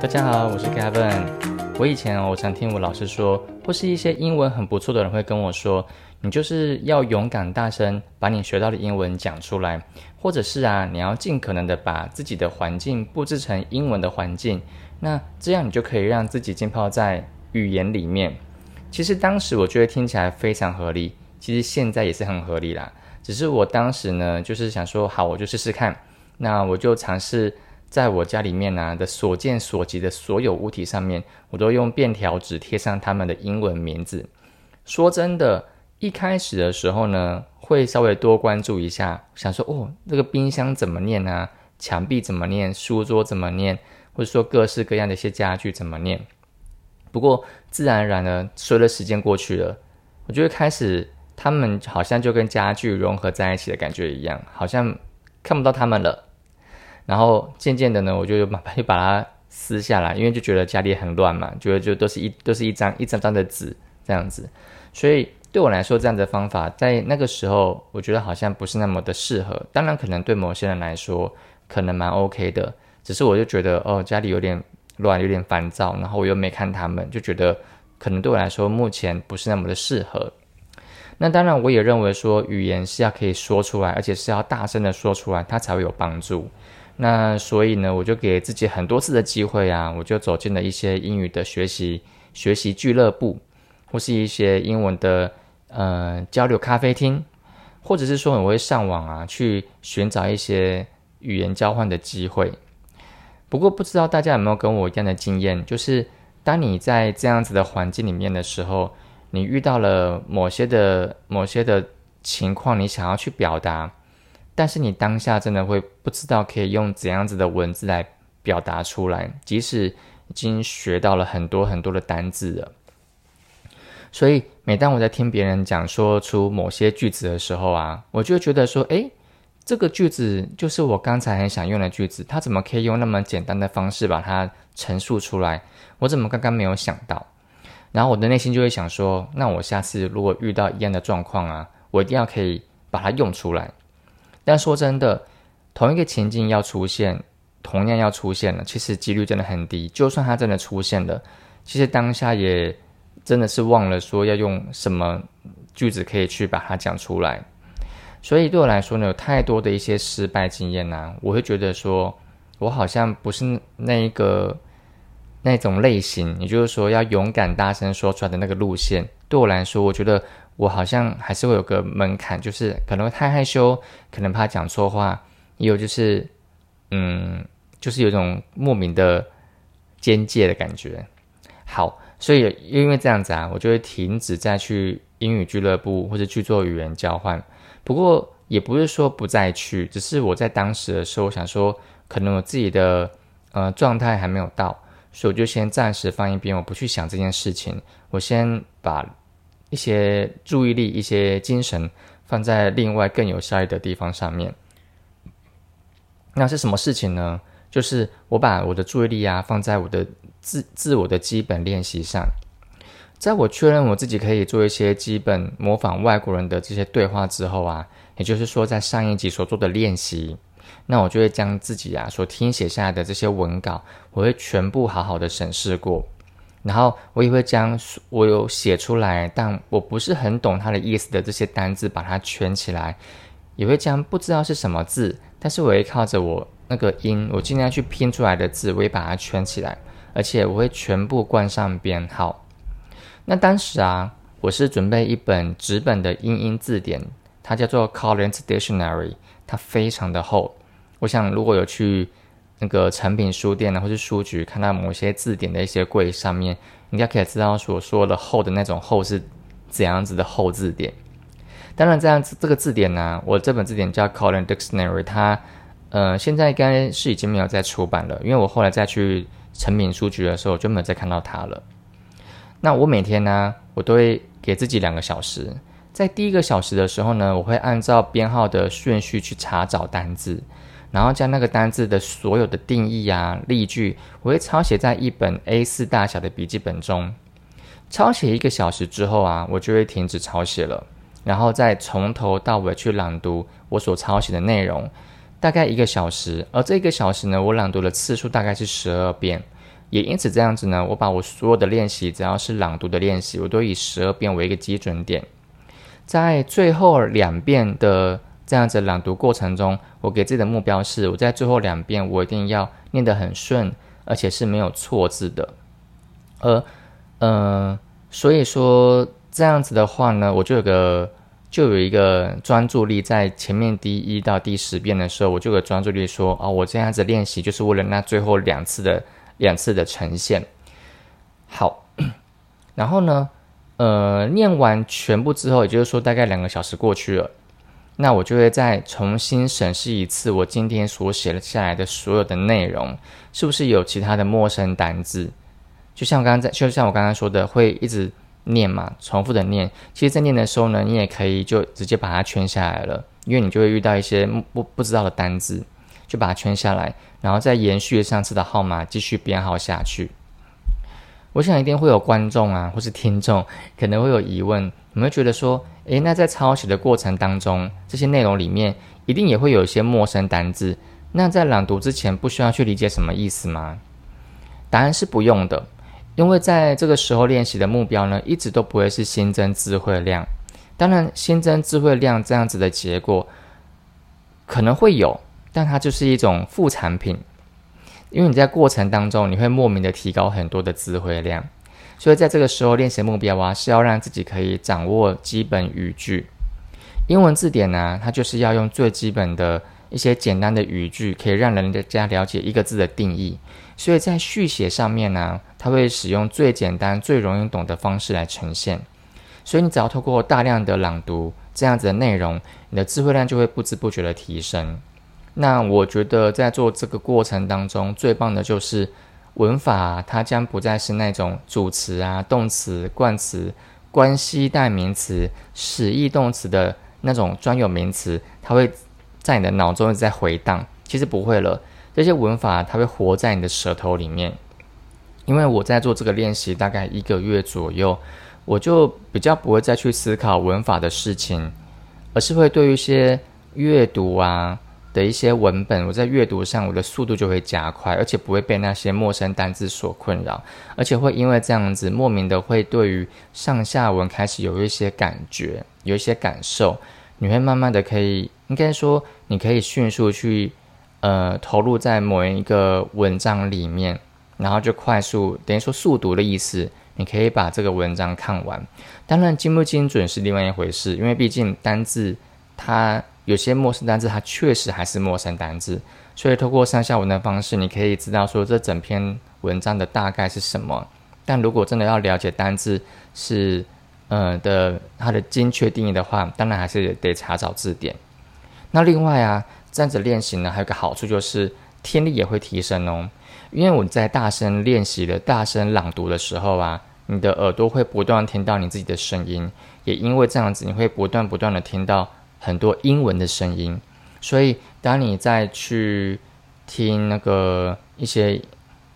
大家好，我是 Gavin。我以前我常听我老师说，或是一些英文很不错的人会跟我说，你就是要勇敢大声把你学到的英文讲出来，或者是啊，你要尽可能的把自己的环境布置成英文的环境，那这样你就可以让自己浸泡在语言里面。其实当时我觉得听起来非常合理，其实现在也是很合理啦。只是我当时呢，就是想说，好，我就试试看。那我就尝试在我家里面呢的所见所及的所有物体上面，我都用便条纸贴上他们的英文名字。说真的，一开始的时候呢，会稍微多关注一下，想说，哦，这个冰箱怎么念啊？墙壁怎么念？书桌怎么念？或者说各式各样的一些家具怎么念？不过自然而然的，随着时间过去了，我就会开始，他们好像就跟家具融合在一起的感觉一样，好像看不到他们了。然后渐渐的呢，我就把就把它撕下来，因为就觉得家里很乱嘛，觉得就都是一都是一张一张张的纸这样子，所以对我来说，这样的方法在那个时候，我觉得好像不是那么的适合。当然，可能对某些人来说，可能蛮 OK 的，只是我就觉得哦，家里有点乱，有点烦躁，然后我又没看他们，就觉得可能对我来说，目前不是那么的适合。那当然，我也认为说，语言是要可以说出来，而且是要大声的说出来，它才会有帮助。那所以呢，我就给自己很多次的机会啊，我就走进了一些英语的学习学习俱乐部，或是一些英文的呃交流咖啡厅，或者是说我会上网啊去寻找一些语言交换的机会。不过不知道大家有没有跟我一样的经验，就是当你在这样子的环境里面的时候，你遇到了某些的某些的情况，你想要去表达。但是你当下真的会不知道可以用怎样子的文字来表达出来，即使已经学到了很多很多的单字了。所以每当我在听别人讲说出某些句子的时候啊，我就觉得说，诶，这个句子就是我刚才很想用的句子，他怎么可以用那么简单的方式把它陈述出来？我怎么刚刚没有想到？然后我的内心就会想说，那我下次如果遇到一样的状况啊，我一定要可以把它用出来。但说真的，同一个情境要出现，同样要出现了，其实几率真的很低。就算它真的出现了，其实当下也真的是忘了说要用什么句子可以去把它讲出来。所以对我来说呢，有太多的一些失败经验呐，我会觉得说我好像不是那一个那种类型，也就是说要勇敢大声说出来的那个路线。对我来说，我觉得。我好像还是会有个门槛，就是可能会太害羞，可能怕讲错话，也有就是，嗯，就是有一种莫名的边界的感觉。好，所以因为这样子啊，我就会停止再去英语俱乐部或者去做语言交换。不过也不是说不再去，只是我在当时的时候我想说，可能我自己的呃状态还没有到，所以我就先暂时放一边，我不去想这件事情，我先把。一些注意力、一些精神放在另外更有效益的地方上面。那是什么事情呢？就是我把我的注意力啊放在我的自自我的基本练习上。在我确认我自己可以做一些基本模仿外国人的这些对话之后啊，也就是说在上一集所做的练习，那我就会将自己啊所听写下来的这些文稿，我会全部好好的审视过。然后我也会将我有写出来，但我不是很懂它的意思的这些单字，把它圈起来，也会将不知道是什么字，但是我会靠着我那个音，我尽量去拼出来的字，我也把它圈起来，而且我会全部冠上编号。那当时啊，我是准备一本纸本的英音字典，它叫做 Collins Dictionary，它非常的厚。我想如果有去。那个成品书店呢，或是书局，看到某些字典的一些柜上面，应该可以知道所说的厚的那种厚是怎样子的厚字典。当然，这样子这个字典呢，我这本字典叫 Collins Dictionary，它呃现在应该是已经没有再出版了，因为我后来再去成品书局的时候就没有再看到它了。那我每天呢，我都会给自己两个小时，在第一个小时的时候呢，我会按照编号的顺序去查找单字。然后将那个单字的所有的定义啊、例句，我会抄写在一本 A4 大小的笔记本中。抄写一个小时之后啊，我就会停止抄写了，然后再从头到尾去朗读我所抄写的内容，大概一个小时。而这一个小时呢，我朗读的次数大概是十二遍。也因此这样子呢，我把我所有的练习，只要是朗读的练习，我都以十二遍为一个基准点，在最后两遍的这样子朗读过程中，我给自己的目标是，我在最后两遍我一定要念得很顺，而且是没有错字的。而，呃，所以说这样子的话呢，我就有个就有一个专注力，在前面第一到第十遍的时候，我就有专注力说，哦，我这样子练习就是为了那最后两次的。两次的呈现，好，然后呢，呃，念完全部之后，也就是说大概两个小时过去了，那我就会再重新审视一次我今天所写了下来的所有的内容，是不是有其他的陌生单字？就像我刚刚在，就像我刚刚说的，会一直念嘛，重复的念。其实，在念的时候呢，你也可以就直接把它圈下来了，因为你就会遇到一些不不知道的单字。就把它圈下来，然后再延续上次的号码继续编号下去。我想一定会有观众啊，或是听众可能会有疑问，你会觉得说，诶，那在抄写的过程当中，这些内容里面一定也会有一些陌生单字，那在朗读之前不需要去理解什么意思吗？答案是不用的，因为在这个时候练习的目标呢，一直都不会是新增智慧量。当然，新增智慧量这样子的结果可能会有。但它就是一种副产品，因为你在过程当中，你会莫名的提高很多的词汇量，所以在这个时候练习目标啊，是要让自己可以掌握基本语句。英文字典呢，它就是要用最基本的一些简单的语句，可以让人家了解一个字的定义。所以在续写上面呢，它会使用最简单、最容易懂的方式来呈现。所以你只要透过大量的朗读这样子的内容，你的词汇量就会不知不觉的提升。那我觉得在做这个过程当中，最棒的就是文法，它将不再是那种主词啊、动词、冠词、关系代名词、使役动词的那种专有名词，它会在你的脑中一直在回荡。其实不会了，这些文法它会活在你的舌头里面。因为我在做这个练习大概一个月左右，我就比较不会再去思考文法的事情，而是会对一些阅读啊。的一些文本，我在阅读上我的速度就会加快，而且不会被那些陌生单字所困扰，而且会因为这样子莫名的会对于上下文开始有一些感觉，有一些感受，你会慢慢的可以，应该说你可以迅速去呃投入在某一个文章里面，然后就快速等于说速读的意思，你可以把这个文章看完。当然精不精准是另外一回事，因为毕竟单字它。有些陌生单字，它确实还是陌生单字，所以透过上下文的方式，你可以知道说这整篇文章的大概是什么。但如果真的要了解单字是，呃的它的精确定义的话，当然还是得查找字典。那另外啊，这样子练习呢，还有个好处就是听力也会提升哦。因为我在大声练习的大声朗读的时候啊，你的耳朵会不断听到你自己的声音，也因为这样子，你会不断不断的听到。很多英文的声音，所以当你再去听那个一些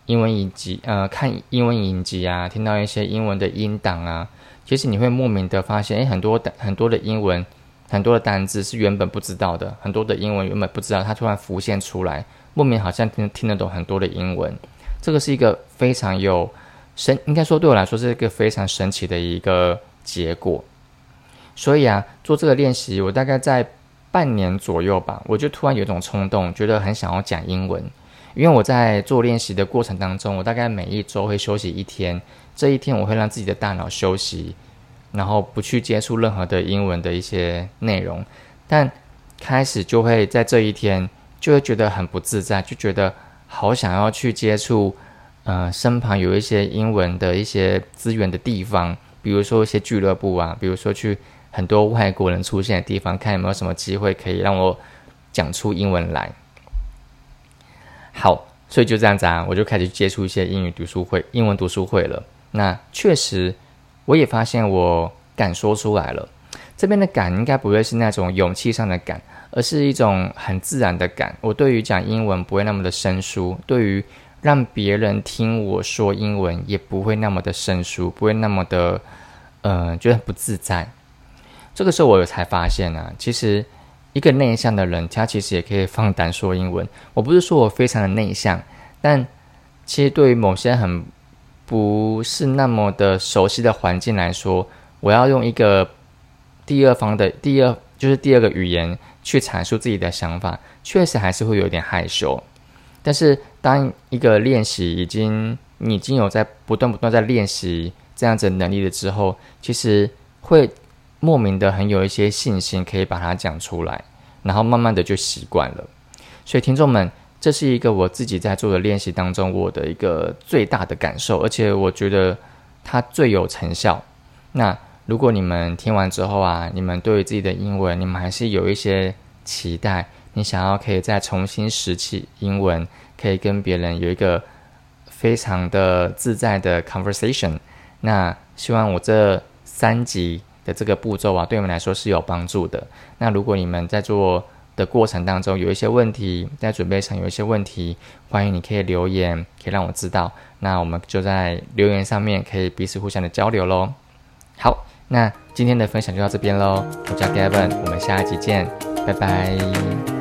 英文影集，呃，看英文影集啊，听到一些英文的音档啊，其实你会莫名的发现，诶，很多的很多的英文，很多的单字是原本不知道的，很多的英文原本不知道，它突然浮现出来，莫名好像听听得懂很多的英文，这个是一个非常有神，应该说对我来说是一个非常神奇的一个结果。所以啊，做这个练习，我大概在半年左右吧，我就突然有一种冲动，觉得很想要讲英文。因为我在做练习的过程当中，我大概每一周会休息一天，这一天我会让自己的大脑休息，然后不去接触任何的英文的一些内容。但开始就会在这一天，就会觉得很不自在，就觉得好想要去接触，呃，身旁有一些英文的一些资源的地方，比如说一些俱乐部啊，比如说去。很多外国人出现的地方，看有没有什么机会可以让我讲出英文来。好，所以就这样子啊，我就开始接触一些英语读书会、英文读书会了。那确实，我也发现我敢说出来了。这边的敢应该不会是那种勇气上的敢，而是一种很自然的敢。我对于讲英文不会那么的生疏，对于让别人听我说英文也不会那么的生疏，不会那么的，呃，觉得很不自在。这个时候我才发现啊，其实一个内向的人，他其实也可以放胆说英文。我不是说我非常的内向，但其实对于某些很不是那么的熟悉的环境来说，我要用一个第二方的第二就是第二个语言去阐述自己的想法，确实还是会有点害羞。但是当一个练习已经你已经有在不断不断在练习这样子能力了之后，其实会莫名的很有一些信心，可以把它讲出来，然后慢慢的就习惯了。所以听众们。这是一个我自己在做的练习当中，我的一个最大的感受，而且我觉得它最有成效。那如果你们听完之后啊，你们对于自己的英文，你们还是有一些期待，你想要可以再重新拾起英文，可以跟别人有一个非常的自在的 conversation，那希望我这三集的这个步骤啊，对我们来说是有帮助的。那如果你们在做，的过程当中有一些问题，在准备上有一些问题，欢迎你可以留言，可以让我知道。那我们就在留言上面可以彼此互相的交流喽。好，那今天的分享就到这边喽。我叫 Gavin，我们下一集见，拜拜。